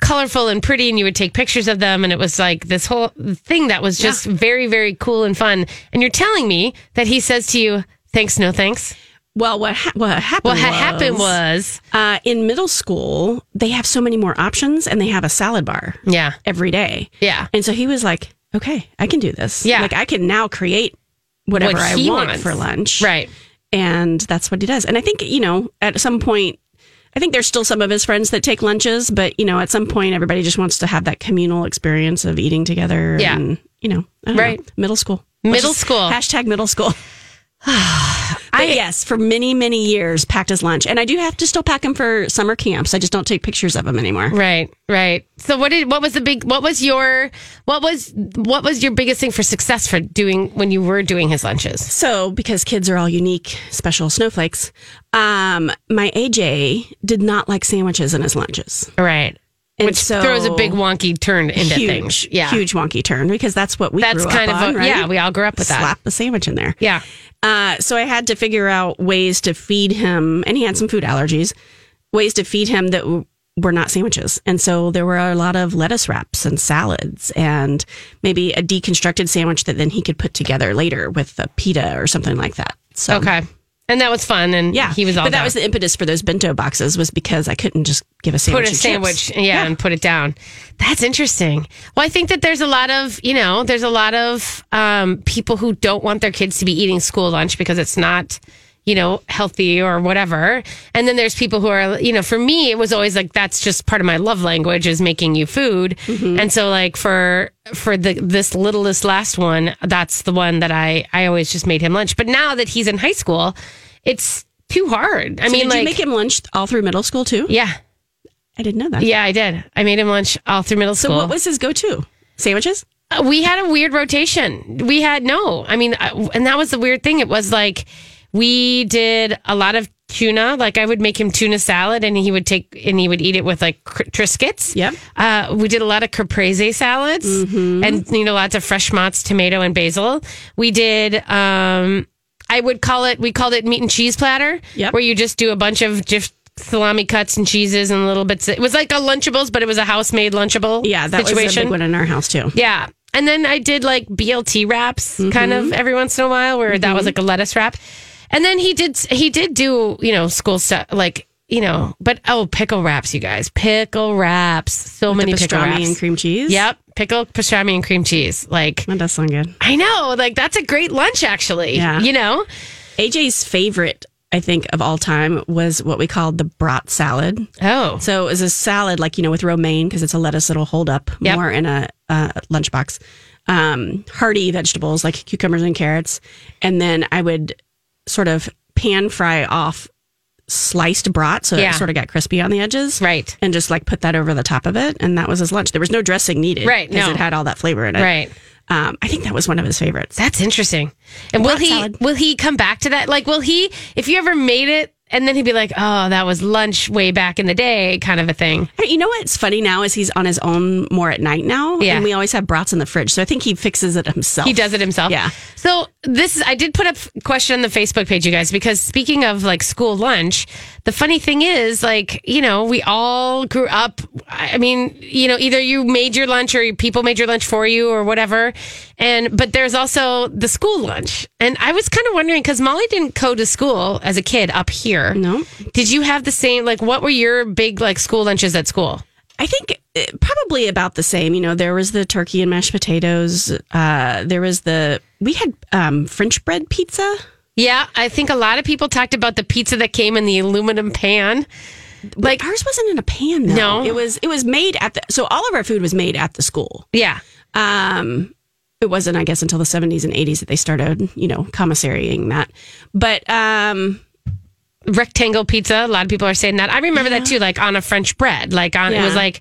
Speaker 3: colorful and pretty, and you would take pictures of them, and it was like this whole thing that was just very, very cool and fun. And you're telling me that he says to you, "Thanks, no thanks."
Speaker 4: Well, what ha- what happened?
Speaker 3: What had
Speaker 4: was,
Speaker 3: happened was,
Speaker 4: uh, in middle school they have so many more options, and they have a salad bar
Speaker 3: yeah,
Speaker 4: every day.
Speaker 3: yeah.
Speaker 4: And so he was like, "Okay, I can do this.
Speaker 3: Yeah.
Speaker 4: like I can now create whatever
Speaker 3: What
Speaker 4: I want
Speaker 3: wants.
Speaker 4: for lunch.
Speaker 3: Right.
Speaker 4: and that's what he does. And I think you know, at some point, I think there's still some of his friends that take lunches, but you know, at some point, everybody just wants to have that communal experience of eating together.
Speaker 3: Yeah.
Speaker 4: and you know,
Speaker 3: Right.
Speaker 4: know, middle school,
Speaker 3: Middle school.
Speaker 4: hashtag middle school. But yes, for many many years, packed his lunch, and I do have to still pack him for summer camps. I just don't take pictures of him anymore.
Speaker 3: Right, right. So what did what was the big what was your what was what was your biggest thing for success for doing when you were doing his lunches?
Speaker 4: So, because kids are all unique, special snowflakes, um, my AJ did not like sandwiches in his lunches.
Speaker 3: Right.
Speaker 4: And
Speaker 3: Which
Speaker 4: so-
Speaker 3: throws a big wonky turn into
Speaker 4: huge,
Speaker 3: things. Yeah.
Speaker 4: huge wonky turn because that's what we
Speaker 3: That's
Speaker 4: grew
Speaker 3: kind
Speaker 4: up
Speaker 3: of
Speaker 4: on,
Speaker 3: a-
Speaker 4: right?
Speaker 3: yeah, we all grew up with that.
Speaker 4: Slap the sandwich in there.
Speaker 3: Yeah.
Speaker 4: Uh, so I had to figure out ways to feed him, and he had some food allergies. Ways to feed him that w- were not sandwiches, and so there were a lot of lettuce wraps and salads, and maybe a deconstructed sandwich that then he could put together later with a pita or something like that. So
Speaker 3: Okay. And that was fun and
Speaker 4: yeah,
Speaker 3: he was all
Speaker 4: But that
Speaker 3: down.
Speaker 4: was the impetus for those bento boxes was because I couldn't just give a sandwich.
Speaker 3: put a sandwich yeah, and put it down that's interesting well i think that there's a lot of you know there's a lot of um, people who don't want their kids to be eating school lunch because it's not you know healthy or whatever and then there's people who are you know for me it was always like that's just part of my love language is making you food
Speaker 4: Mm-hmm.
Speaker 3: and so like for for the this littlest last one that's the one that i i always just made him lunch but now that he's in high school it's too hard i
Speaker 4: So
Speaker 3: mean
Speaker 4: did
Speaker 3: like
Speaker 4: you make him lunch all through middle school too?
Speaker 3: yeah
Speaker 4: I didn't know that.
Speaker 3: yeah, I did. I made him lunch all through middle school.
Speaker 4: So what was his go-to? Sandwiches?
Speaker 3: Uh, we had a weird rotation. We had no. I mean, uh, and that was the weird thing. It was like we did a lot of tuna. Like I would make him tuna salad, and he would take and he would eat it with like cr- Triscuits.
Speaker 4: Yep.
Speaker 3: Uh, we did a lot of caprese salads, and you know lots of fresh mozz, tomato, and basil. We did. Um, I would call it. We called it meat and cheese platter.
Speaker 4: Yep.
Speaker 3: Where you just do a bunch of just salami cuts and cheeses and little bits. It was like a Lunchables, but it was a house made Lunchable.
Speaker 4: Yeah, that was a
Speaker 3: situation.
Speaker 4: big one in our house too.
Speaker 3: Yeah. And then I did like BLT wraps kind of every once in a while where that was like a lettuce wrap. And then he did he did do, you know, school stuff like, you know, but oh, pickle wraps, you guys. Pickle wraps. So many
Speaker 4: the
Speaker 3: pickle
Speaker 4: pastrami
Speaker 3: wraps.
Speaker 4: and cream cheese.
Speaker 3: Yep. Pickle, pastrami, and cream cheese. Like
Speaker 4: that does sound good.
Speaker 3: I know, like that's a great lunch actually.
Speaker 4: Yeah.
Speaker 3: You know?
Speaker 4: AJ's favorite, I think, of all time was what we called the brat salad.
Speaker 3: Oh.
Speaker 4: So it was a salad, like you know, with romaine because it's a lettuce that'll hold up
Speaker 3: Yep.
Speaker 4: more in a, uh lunchbox. Um, hearty vegetables like cucumbers and carrots, and then I would sort of pan fry off sliced brat so
Speaker 3: Yeah.
Speaker 4: it sort of got crispy on the edges,
Speaker 3: Right.
Speaker 4: And just like put that over the top of it, and that was his lunch. There was no dressing needed,
Speaker 3: Right,
Speaker 4: Because
Speaker 3: no.
Speaker 4: it had all that flavor in it,
Speaker 3: Right.
Speaker 4: Um, I think that was one of his favorites.
Speaker 3: That's interesting. And will he
Speaker 4: salad.
Speaker 3: will he come back to that? Like will he if you ever made it and then he'd be like, "Oh, that was lunch way back in the day," kind of a thing.
Speaker 4: You know what's funny now is he's on his own more at night now,
Speaker 3: Yeah.
Speaker 4: and we always have brats in the fridge. So I think he fixes it himself.
Speaker 3: He does it himself.
Speaker 4: Yeah.
Speaker 3: So this is I did put up a question on the Facebook page, you guys, because speaking of like school lunch, the funny thing is, like, you know, we all grew up. I mean, you know, either you made your lunch or people made your lunch for you or whatever. And but there's also the school lunch. And I was kind of wondering because Molly didn't go to school as a kid up here.
Speaker 4: No.
Speaker 3: Did you have the same like what were your big like school lunches at school?
Speaker 4: I think uh, probably about the same. You know, there was the turkey and mashed potatoes. Uh, there was the we had um, French bread pizza.
Speaker 3: Yeah, I think a lot of people talked about the pizza that came in the aluminum pan.
Speaker 4: Like ours wasn't in a pan. Though.
Speaker 3: No.
Speaker 4: it was it was made at the. So all of our food was made at the school.
Speaker 3: Yeah.
Speaker 4: Um, it wasn't, I guess, until the seventies and eighties that they started, you know, commissarying that. But um,
Speaker 3: rectangle pizza. A lot of people are saying that. I remember that too, like on a French bread. Like on, it was like,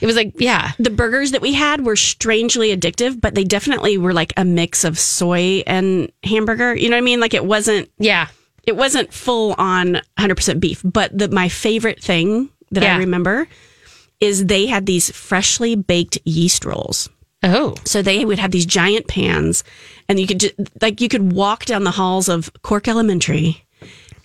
Speaker 3: it was like, yeah,
Speaker 4: the burgers that we had were strangely addictive, but they definitely were like a mix of soy and hamburger. You know what I mean? Like it wasn't
Speaker 3: yeah,
Speaker 4: it wasn't full on 100% beef, but the my favorite thing that
Speaker 3: Yeah.
Speaker 4: I remember is they had these freshly baked yeast rolls.
Speaker 3: oh,
Speaker 4: So they would have these giant pans and you could just like you could walk down the halls of Cork Elementary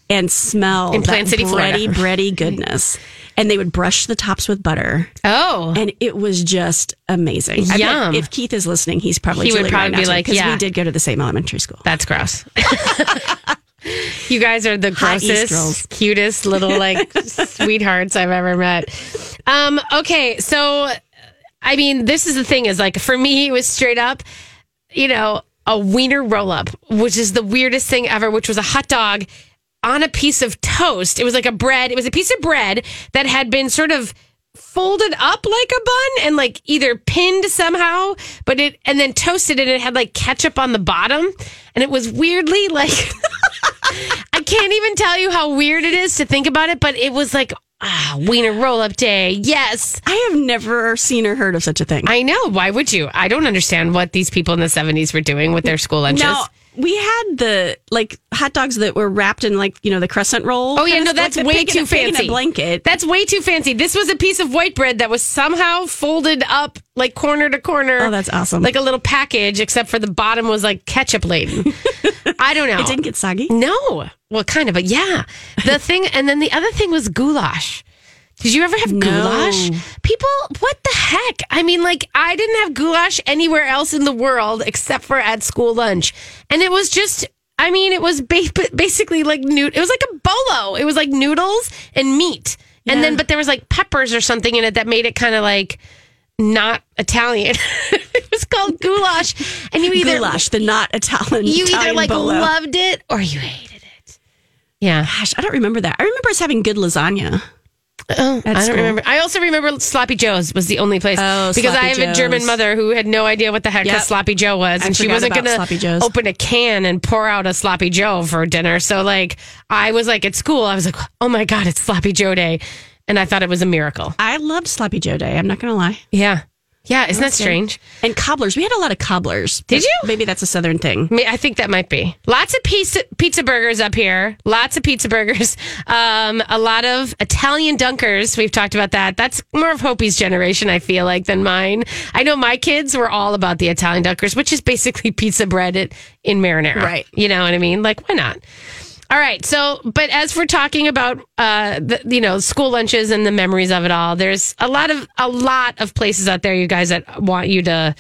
Speaker 4: and smell
Speaker 3: In Plant
Speaker 4: that
Speaker 3: City, Florida.
Speaker 4: bready, bready goodness. And they would brush the tops with butter.
Speaker 3: oh,
Speaker 4: And it was just amazing. I bet
Speaker 3: Yum.
Speaker 4: if Keith is listening, he's probably
Speaker 3: He would probably be like,
Speaker 4: because
Speaker 3: yeah.
Speaker 4: we did go to the same elementary school.
Speaker 3: that's gross. you guys are the
Speaker 4: Hot yeast rolls.
Speaker 3: grossest, cutest little like sweethearts I've ever met. Um, okay, so I mean, this is the thing is like for me, it was straight up, you know, a wiener roll up, which is the weirdest thing ever, which was a hot dog on a piece of toast. It was like a bread. It was a piece of bread that had been sort of folded up like a bun and like either pinned somehow, but it and then toasted and it had like ketchup on the bottom. And it was weirdly like I can't even tell you how weird it is to think about it, but it was like ah, wiener roll up day. Yes.
Speaker 4: I have never seen or heard of such a thing.
Speaker 3: I know. Why would you? I don't understand what these people in the 70s were doing with their school lunches.
Speaker 4: No, we had the like hot dogs that were wrapped in like you know the crescent roll.
Speaker 3: Oh yeah, no, that's
Speaker 4: like
Speaker 3: way too fancy.
Speaker 4: a blanket.
Speaker 3: That's way too fancy. This was a piece of white bread that was somehow folded up like corner to corner.
Speaker 4: Oh, that's awesome.
Speaker 3: Like a little package, except for the bottom was like ketchup laden. I don't know.
Speaker 4: it didn't get soggy.
Speaker 3: No. Well, kind of, but yeah. The thing, and then the other thing was goulash. Did you ever have goulash? People, what the heck? I mean, like, I didn't have goulash anywhere else in the world except for at school lunch. And it was just, I mean, it was ba- basically like, nood- it was like a bolo. It was like noodles and meat. And then, but there was like peppers or something in it that made it kind of like not Italian. it was called goulash. And you either,
Speaker 4: Goulash, the not Italian.
Speaker 3: you either
Speaker 4: Italian
Speaker 3: like
Speaker 4: bolo.
Speaker 3: loved it or you hated it. Yeah.
Speaker 4: Gosh, I don't remember that. I remember us having good lasagna.
Speaker 3: Oh, I don't
Speaker 4: school.
Speaker 3: remember. I also remember Sloppy Joe's was the only place
Speaker 4: Oh,
Speaker 3: because I have a German mother who had no idea what the heck a Sloppy Joe was,
Speaker 4: I
Speaker 3: and she wasn't going to
Speaker 4: Joes.
Speaker 3: open a can and pour out a Sloppy Joe for dinner. So, like, I was like at school, I was like, "Oh my god, it's Sloppy Joe Day," and I thought it was a miracle.
Speaker 4: I loved Sloppy Joe Day. I'm not going to lie.
Speaker 3: Yeah, Yeah, isn't that strange?
Speaker 4: And cobblers. We had a lot of cobblers.
Speaker 3: Did you?
Speaker 4: Maybe that's a southern thing.
Speaker 3: I, mean, I think that might be lots of pizza pizza burgers up here. Lots of pizza burgers. Um, a lot of Italian dunkers. We've talked about that. That's more of Hopi's generation, I feel like, than mine. I know my kids were all about the Italian dunkers, which is basically pizza bread in- in marinara.
Speaker 4: Right.
Speaker 3: You know what I mean? Like, why not? All right. So, but as we're talking about, uh, the, you know, school lunches and the memories of it all, there's a lot of a lot of places out there, you guys, that want you to,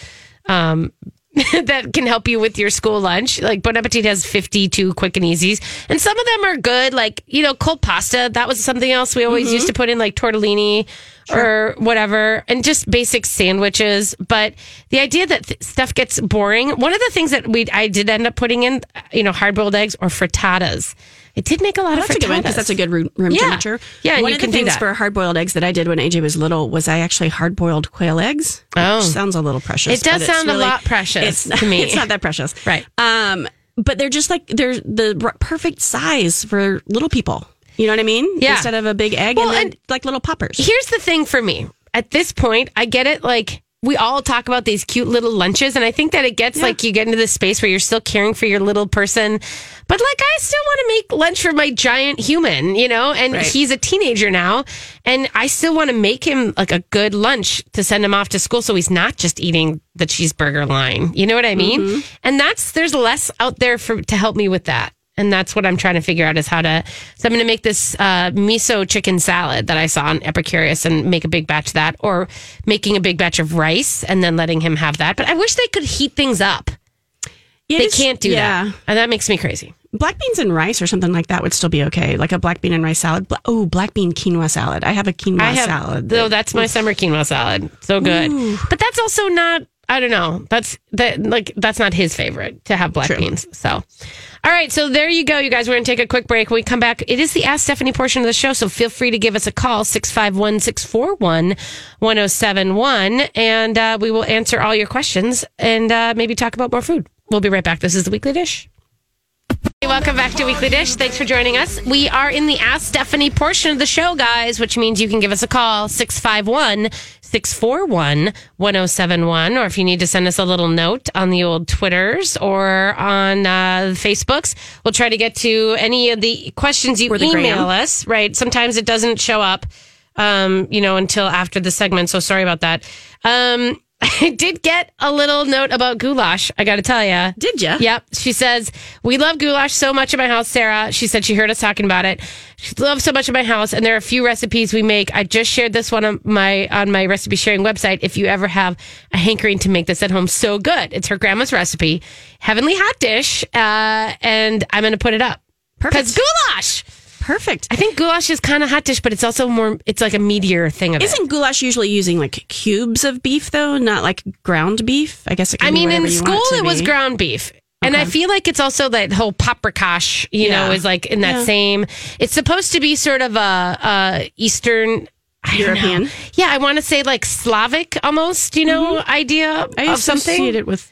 Speaker 3: um, that can help you with your school lunch. Like Bon Appetit has 52 quick and easies, and some of them are good. Like you know, cold pasta. That was something else we always used to put in, like tortellini or whatever, and just basic sandwiches. But the idea that th- stuff gets boring. One of the things that we I did end up putting in, you know, hard boiled eggs or frittatas. It did make a lot of
Speaker 4: Oh, That's a good one because that's a good room, room
Speaker 3: Yeah.
Speaker 4: temperature.
Speaker 3: Yeah,
Speaker 4: one
Speaker 3: you
Speaker 4: of
Speaker 3: can
Speaker 4: the things for hard boiled eggs that I did when AJ was little was I actually hard boiled quail eggs.
Speaker 3: Oh.
Speaker 4: which sounds a little precious.
Speaker 3: It does sound a lot precious to me.
Speaker 4: It's not that precious,
Speaker 3: Right.
Speaker 4: Um, but they're just like they're the perfect size for little people. You know what I mean?
Speaker 3: Yeah.
Speaker 4: Instead of a big egg
Speaker 3: Well,
Speaker 4: and then
Speaker 3: and-
Speaker 4: like little poppers.
Speaker 3: Here's the thing for me. At this point, I get it. Like, we all talk about these cute little lunches, and I think that it gets like you get into this space where you're still caring for your little person. But like, I still want to make lunch for my giant human, you know, and
Speaker 4: Right.
Speaker 3: he's a teenager now, and I still want to make him like a good lunch to send him off to school so he's not just eating the cheeseburger line. You know what I mean? Mm-hmm. And that's, there's less out there for to help me with that. And that's what I'm trying to figure out is how to. So I'm going to make this uh, miso chicken salad that I saw on Epicurious and make a big batch of that, or making a big batch of rice and then letting him have that. But I wish they could heat things up.
Speaker 4: It
Speaker 3: They
Speaker 4: is-
Speaker 3: can't do
Speaker 4: yeah.
Speaker 3: that, and that makes me crazy.
Speaker 4: Black beans and rice or something like that would still be okay. Like a black bean and rice salad. Oh, black bean quinoa salad. I have a quinoa
Speaker 3: have,
Speaker 4: salad.
Speaker 3: though. That's my summer quinoa salad. So good, but that's also not. I don't know. That's that like that's not his favorite to have black
Speaker 4: True.
Speaker 3: beans. So, all right. So there you go, you guys. We're gonna take a quick break. When we come back, it is the Ask Stephanie portion of the show. So feel free to give us a call 651-641-1071 and uh, we will answer all your questions and uh, maybe talk about more food. We'll be right back. This is the Weekly Dish. Welcome back to Weekly Dish. Thanks for joining us. We are in the Ask Stephanie portion of the show, guys, which means you can give us a call 651 641 1071. Or if you need to send us a little note on the old Twitters or on uh, Facebooks, we'll try to get to any of the questions you
Speaker 4: the
Speaker 3: email
Speaker 4: gram.
Speaker 3: us. Right. Sometimes it doesn't show up, um, you know, until after the segment. So sorry about that. Um, I did get a little note about goulash, I got to tell you.
Speaker 4: Did ya?
Speaker 3: Yep. She says, We love goulash so much in my house, Sarah. She said she heard us talking about it. She loves so much in my house, and there are a few recipes we make. I just shared this one on my on my recipe sharing website. If you ever have a hankering to make this at home, so good. It's her grandma's recipe, heavenly hot dish, uh, and I'm going to put it up.
Speaker 4: Perfect.
Speaker 3: Because goulash.
Speaker 4: Perfect.
Speaker 3: I think goulash is kind of hot dish, but it's also more. It's like a meatier thing of it.
Speaker 4: Isn't goulash usually using like cubes of beef though, not like ground beef? I guess it can
Speaker 3: I mean, in school
Speaker 4: to
Speaker 3: it was ground beef. And I feel like it's also that whole paprikash, you know, is like in that
Speaker 4: Yeah.
Speaker 3: same. It's supposed to be sort of a, a Eastern. I.
Speaker 4: European?
Speaker 3: Yeah, I want to say like Slavic almost, you know, idea
Speaker 4: Mm-hmm. I
Speaker 3: of something.
Speaker 4: associate it with,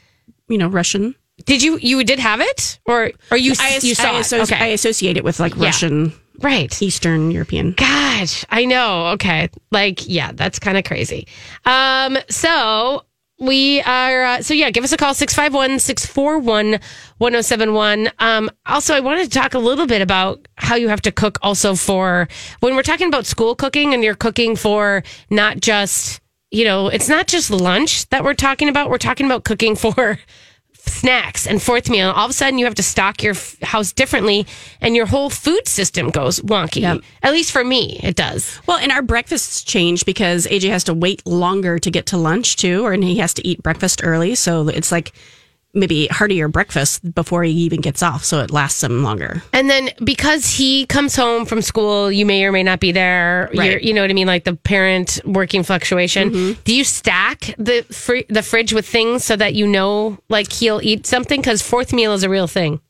Speaker 4: you know, Russian.
Speaker 3: Did you you did have it or or you
Speaker 4: I,
Speaker 3: you saw
Speaker 4: I,
Speaker 3: it? Okay,
Speaker 4: I associate it with like
Speaker 3: Yeah.
Speaker 4: Russian,
Speaker 3: right.
Speaker 4: Eastern European.
Speaker 3: Gosh, I know. Okay. Like, yeah, that's kind of crazy. Um, so we are, uh, so yeah, give us a call 651 641 1071. Um, also, I wanted to talk a little bit about how you have to cook also for when we're talking about school cooking and you're cooking for not just, you know, it's not just lunch that we're talking about. We're talking about cooking for snacks and fourth meal. All of a sudden, you have to stock your f- house differently, and your whole food system goes wonky.
Speaker 4: Yep.
Speaker 3: At least for me, it does.
Speaker 4: Well, and our breakfasts change because AJ has to wait longer to get to lunch too, or and he has to eat breakfast early. So it's like maybe heartier breakfast before he even gets off, so it lasts him longer.
Speaker 3: And then because he comes home from school, you may or may not be there. You're,
Speaker 4: Right.
Speaker 3: you know what I mean, like the parent working fluctuation. Do you stack the fr- the fridge with things so that you know, like he'll eat something? Because fourth meal is a real thing.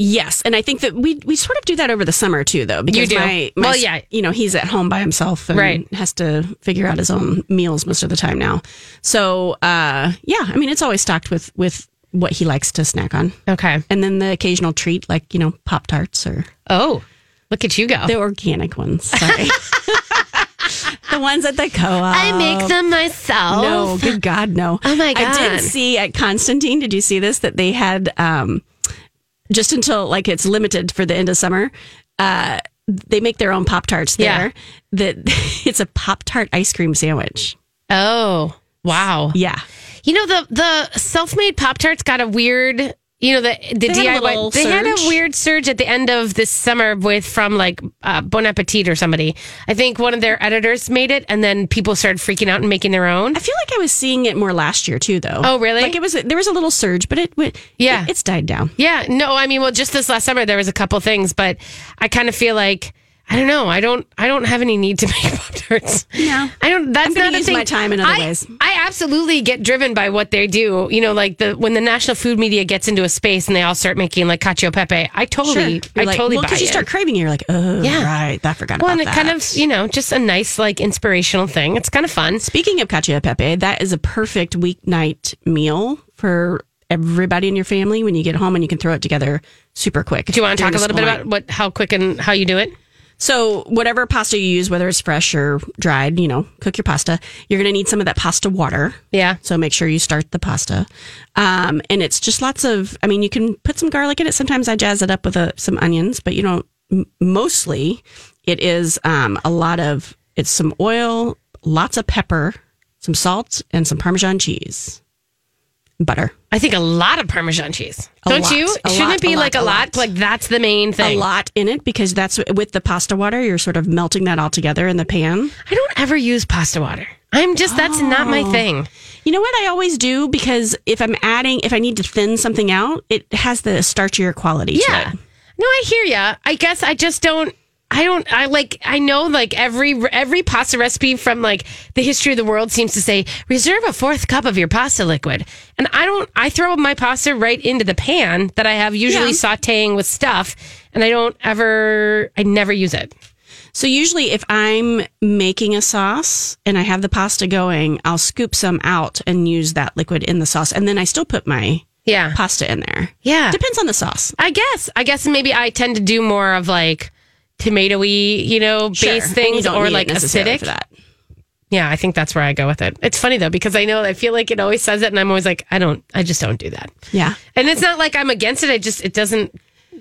Speaker 4: Yes, and I think that we we sort of do that over the summer too, though. Because
Speaker 3: do.
Speaker 4: My, my
Speaker 3: Well, yeah.
Speaker 4: you know he's at home by himself and
Speaker 3: Right.
Speaker 4: has to figure out his own meals most of the time now. So uh, yeah, I mean it's always stocked with with what he likes to snack on,
Speaker 3: Okay.
Speaker 4: and then the occasional treat like you know pop tarts or
Speaker 3: Oh, look at you go.
Speaker 4: the organic ones. Sorry, the ones at the co-op.
Speaker 3: I make them myself.
Speaker 4: No, good God, no.
Speaker 3: Oh, my God.
Speaker 4: I did see at Constantine. Did you see this? That they had um, just until like it's limited for the end of summer. Uh, they make their own pop tarts there. That it's a pop tart ice cream sandwich.
Speaker 3: Oh, wow.
Speaker 4: Yeah,
Speaker 3: You know the the self made Pop Tarts got a weird. You know the the
Speaker 4: They had
Speaker 3: DIY. They had a weird surge at the end of this summer with from like uh, Bon Appetit or somebody. I think one of their editors made it, and then people started freaking out and making their own.
Speaker 4: I feel like I was seeing it more last year too, though.
Speaker 3: Oh, really?
Speaker 4: Like it was there was a little surge, but it went.
Speaker 3: Yeah.
Speaker 4: it- it's died down.
Speaker 3: Yeah, no, I mean, well, just this last summer there was a couple things, but I kind of feel like I don't know. I don't. I don't have any need to make pop tarts.
Speaker 4: No.
Speaker 3: I don't. That's not a thing.
Speaker 4: my time in other
Speaker 3: I,
Speaker 4: ways.
Speaker 3: I absolutely get driven by what they do. You know, like the when the national food media gets into a space and they all start making like cacio pepe. I totally,
Speaker 4: You're
Speaker 3: I
Speaker 4: like,
Speaker 3: totally
Speaker 4: well, because you
Speaker 3: it.
Speaker 4: start craving it, you're like, oh,
Speaker 3: Yeah.
Speaker 4: right. I forgot
Speaker 3: well,
Speaker 4: about
Speaker 3: and it
Speaker 4: that.
Speaker 3: kind of, you know, just a nice like inspirational thing. It's kind of fun.
Speaker 4: Speaking of cacio pepe, that is a perfect weeknight meal for everybody in your family when you get home and you can throw it together super quick.
Speaker 3: Do you want to talk a little bit about what how quick and how you do it?
Speaker 4: So, whatever pasta you use, whether it's fresh or dried, you know, cook your pasta. You're going to need some of that pasta water.
Speaker 3: Yeah.
Speaker 4: So, make sure you start the pasta. Um, and it's just lots of, I mean, you can put some garlic in it. Sometimes I jazz it up with uh some onions, but you know, m- mostly it is um, a lot of, it's some oil, lots of pepper, some salt, and some Parmesan cheese, butter.
Speaker 3: I think a lot of Parmesan cheese.
Speaker 4: A
Speaker 3: Don't
Speaker 4: lot,
Speaker 3: you? Shouldn't
Speaker 4: lot,
Speaker 3: it be
Speaker 4: a
Speaker 3: like
Speaker 4: lot,
Speaker 3: a lot? Like that's the main thing.
Speaker 4: A lot in it because that's with the pasta water, you're sort of melting that all together in the pan.
Speaker 3: I don't ever use pasta water. I'm just that's not my
Speaker 4: Oh.
Speaker 3: thing.
Speaker 4: You know what I always do because if I'm adding, if I need to thin something out, it has the starchier quality
Speaker 3: Yeah.
Speaker 4: to it.
Speaker 3: No, I hear ya. I guess I just don't. I don't. I like. I know like every every pasta recipe from like the history of the world seems to say reserve a fourth cup of your pasta liquid, and I don't. I throw my pasta right into the pan that I have usually
Speaker 4: Yeah.
Speaker 3: sautéing with stuff, and I don't ever. I never use it.
Speaker 4: So usually, if I'm making a sauce and I have the pasta going, I'll scoop some out and use that liquid in the sauce, and then I still put my
Speaker 3: Yeah.
Speaker 4: pasta in there.
Speaker 3: Yeah.
Speaker 4: Depends on the sauce.
Speaker 3: I guess. I guess maybe I tend to do more of like tomatoey, you know,
Speaker 4: Sure.
Speaker 3: base things or like acidic. Yeah, I think that's where I go with it. It's funny though because I know I feel like it always says it, and I'm always like, I don't, I just don't do that.
Speaker 4: Yeah.
Speaker 3: And it's not like I'm against it. I just it doesn't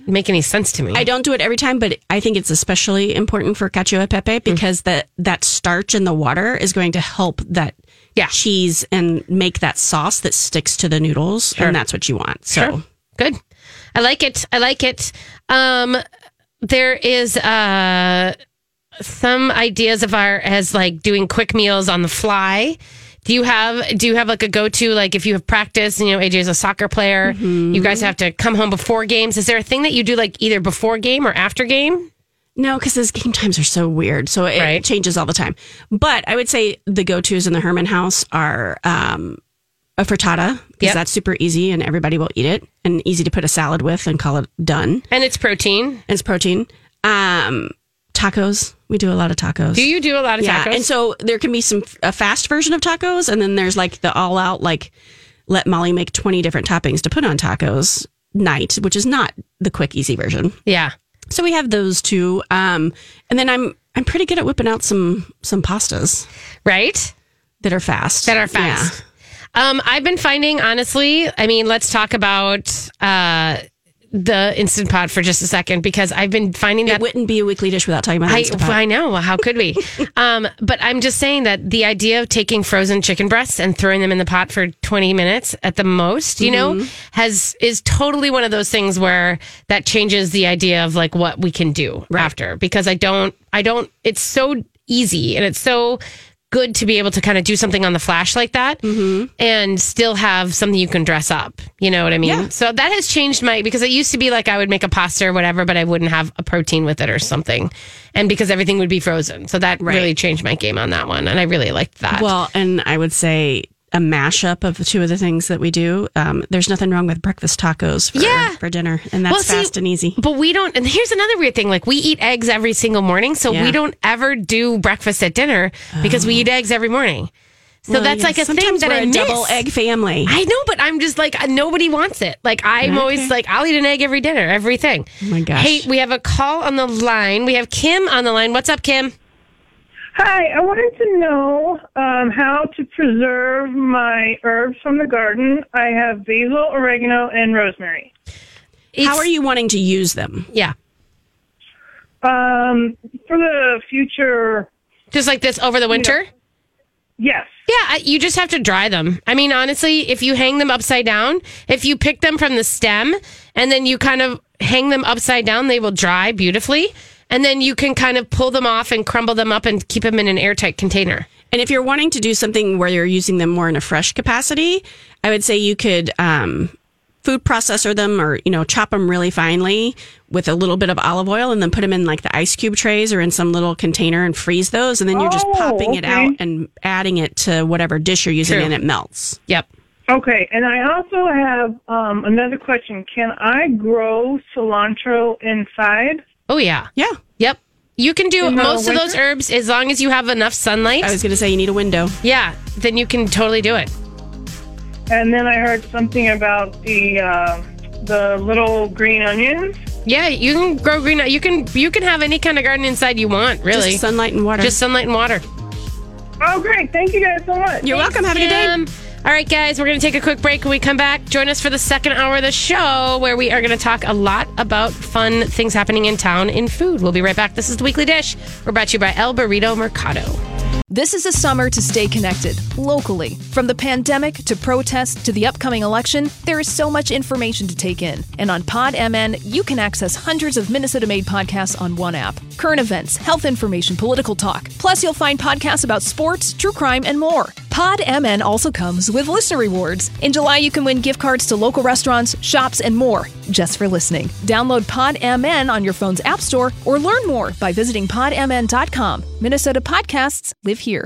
Speaker 3: make any sense to me.
Speaker 4: I don't do it every time, but I think it's especially important for cacio e
Speaker 3: Mm.
Speaker 4: pepe because that that starch in the water is going to help that
Speaker 3: Yeah.
Speaker 4: cheese and make that sauce that sticks to the noodles,
Speaker 3: Sure.
Speaker 4: and that's what you want. So
Speaker 3: Sure. Good. I like it. I like it. Um, there is uh, some ideas of our as like doing quick meals on the fly. Do you have do you have like a go to like if you have practice and you know AJ is a soccer player,
Speaker 4: Mm-hmm.
Speaker 3: you guys have to come home before games. Is there a thing that you do like either before game or after game?
Speaker 4: no, because his game times are so weird, so it
Speaker 3: Right.
Speaker 4: changes all the time. But I would say the go tos in the Herrmann house are um, a frittata because
Speaker 3: Yep.
Speaker 4: that's super easy and everybody will eat it, and easy to put a salad with and call it done.
Speaker 3: And it's protein.
Speaker 4: And it's protein. Um, tacos, we do a lot of tacos.
Speaker 3: Do you do a lot of
Speaker 4: Yeah,
Speaker 3: tacos?
Speaker 4: and so there can be some a fast version of tacos, and then there's like the all out like let Molly make twenty different toppings to put on tacos night, which is not the quick easy version.
Speaker 3: yeah.
Speaker 4: So we have those two, um, and then I'm I'm pretty good at whipping out some some pastas
Speaker 3: Right?
Speaker 4: that are fast.
Speaker 3: that are fast. Um, I've been finding, honestly, I mean, let's talk about uh, the Instant Pot for just a second because I've been finding that.
Speaker 4: It wouldn't be a weekly dish without talking about
Speaker 3: I,
Speaker 4: Instant Pot.
Speaker 3: I know. How could we? um, but I'm just saying that the idea of taking frozen chicken breasts and throwing them in the pot for 20 minutes at the most, you
Speaker 4: Mm-hmm.
Speaker 3: know, has is totally one of those things where that changes the idea of like what we can do after because I don't, I don't, it's so easy and it's so good to be able to kind of do something on the flash like that mm-hmm. and still have something you can dress up. You know what I mean?
Speaker 4: Yeah.
Speaker 3: So that has changed my because it used to be like I would make a pasta or whatever, but I wouldn't have a protein with it or something, and because everything would be frozen. So that really changed my game on that one, and I really liked that.
Speaker 4: Well, and I would say a mashup of the two of the things that we do. Um, there's nothing wrong with breakfast tacos for,
Speaker 3: Yeah.
Speaker 4: for dinner, and that's
Speaker 3: Well, see,
Speaker 4: fast and easy.
Speaker 3: But we don't, and here's another weird thing. Like we eat eggs every single morning, so
Speaker 4: Yeah.
Speaker 3: we don't ever do breakfast at dinner because we eat eggs every morning. So
Speaker 4: Well,
Speaker 3: that's
Speaker 4: yeah,
Speaker 3: like a thing that
Speaker 4: we're
Speaker 3: I
Speaker 4: a
Speaker 3: miss.
Speaker 4: double egg family.
Speaker 3: I know, but I'm just like nobody wants it. Like I'm always like I'll eat an egg every dinner, everything. Oh
Speaker 4: my gosh.
Speaker 3: Hey, we have a call on the line. We have Kim on the line. What's up, Kim?
Speaker 5: Hi, I wanted to know um, how to preserve my herbs from the garden. I have basil, oregano, and rosemary.
Speaker 4: How are you wanting to use them?
Speaker 3: Yeah.
Speaker 5: Um, for the future,
Speaker 3: Just like this over the winter?
Speaker 5: yes.
Speaker 3: Yeah, you just have to dry them. I mean, honestly, if you hang them upside down, if you pick them from the stem and then you kind of hang them upside down, they will dry beautifully. And then you can kind of pull them off and crumble them up and keep them in an airtight container.
Speaker 4: And if you're wanting to do something where you're using them more in a fresh capacity, I would say you could um, food processor them or you know chop them really finely with a little bit of olive oil and then put them in like the ice cube trays or in some little container and freeze those and then you're just
Speaker 5: Oh,
Speaker 4: popping it out and adding it to whatever dish you're using
Speaker 3: True.
Speaker 4: and it melts.
Speaker 3: Yep.
Speaker 5: Okay, and I also have um, another question. Can I grow cilantro inside?
Speaker 3: Oh, yeah.
Speaker 4: Yeah.
Speaker 3: Yep. You can do
Speaker 5: In the
Speaker 3: most of those herbs as long as you have enough sunlight.
Speaker 4: I was going to say you need a window.
Speaker 3: yeah, then you can totally do it.
Speaker 5: And then I heard something about the uh, the little green onions.
Speaker 3: Yeah, you can grow green. You can you can have any kind of garden inside you want. Really,
Speaker 4: Just sunlight and water.
Speaker 3: Just sunlight and water.
Speaker 5: Oh, great! Thank you guys so much.
Speaker 4: you're welcome. Have a good day.
Speaker 3: Kim. All right, guys, we're going to take a quick break. When we come back, join us for the second hour of the show where we are going to talk a lot about fun things happening in town in food. We'll be right back. This is the Weekly Dish. We're brought to you by El Burrito Mercado.
Speaker 6: This is a summer to stay connected, locally. From the pandemic to protests to the upcoming election, there is so much information to take in. And on PodMN, you can access hundreds of Minnesota made podcasts on one app. Current events, health information, political talk. Plus, you'll find podcasts about sports, true crime, and more. PodMN also comes with listener rewards. In July, you can win gift cards to local restaurants, shops, and more just for listening. Download PodMN on your phone's App Store or learn more by visiting podmn.com. Minnesota podcasts live here.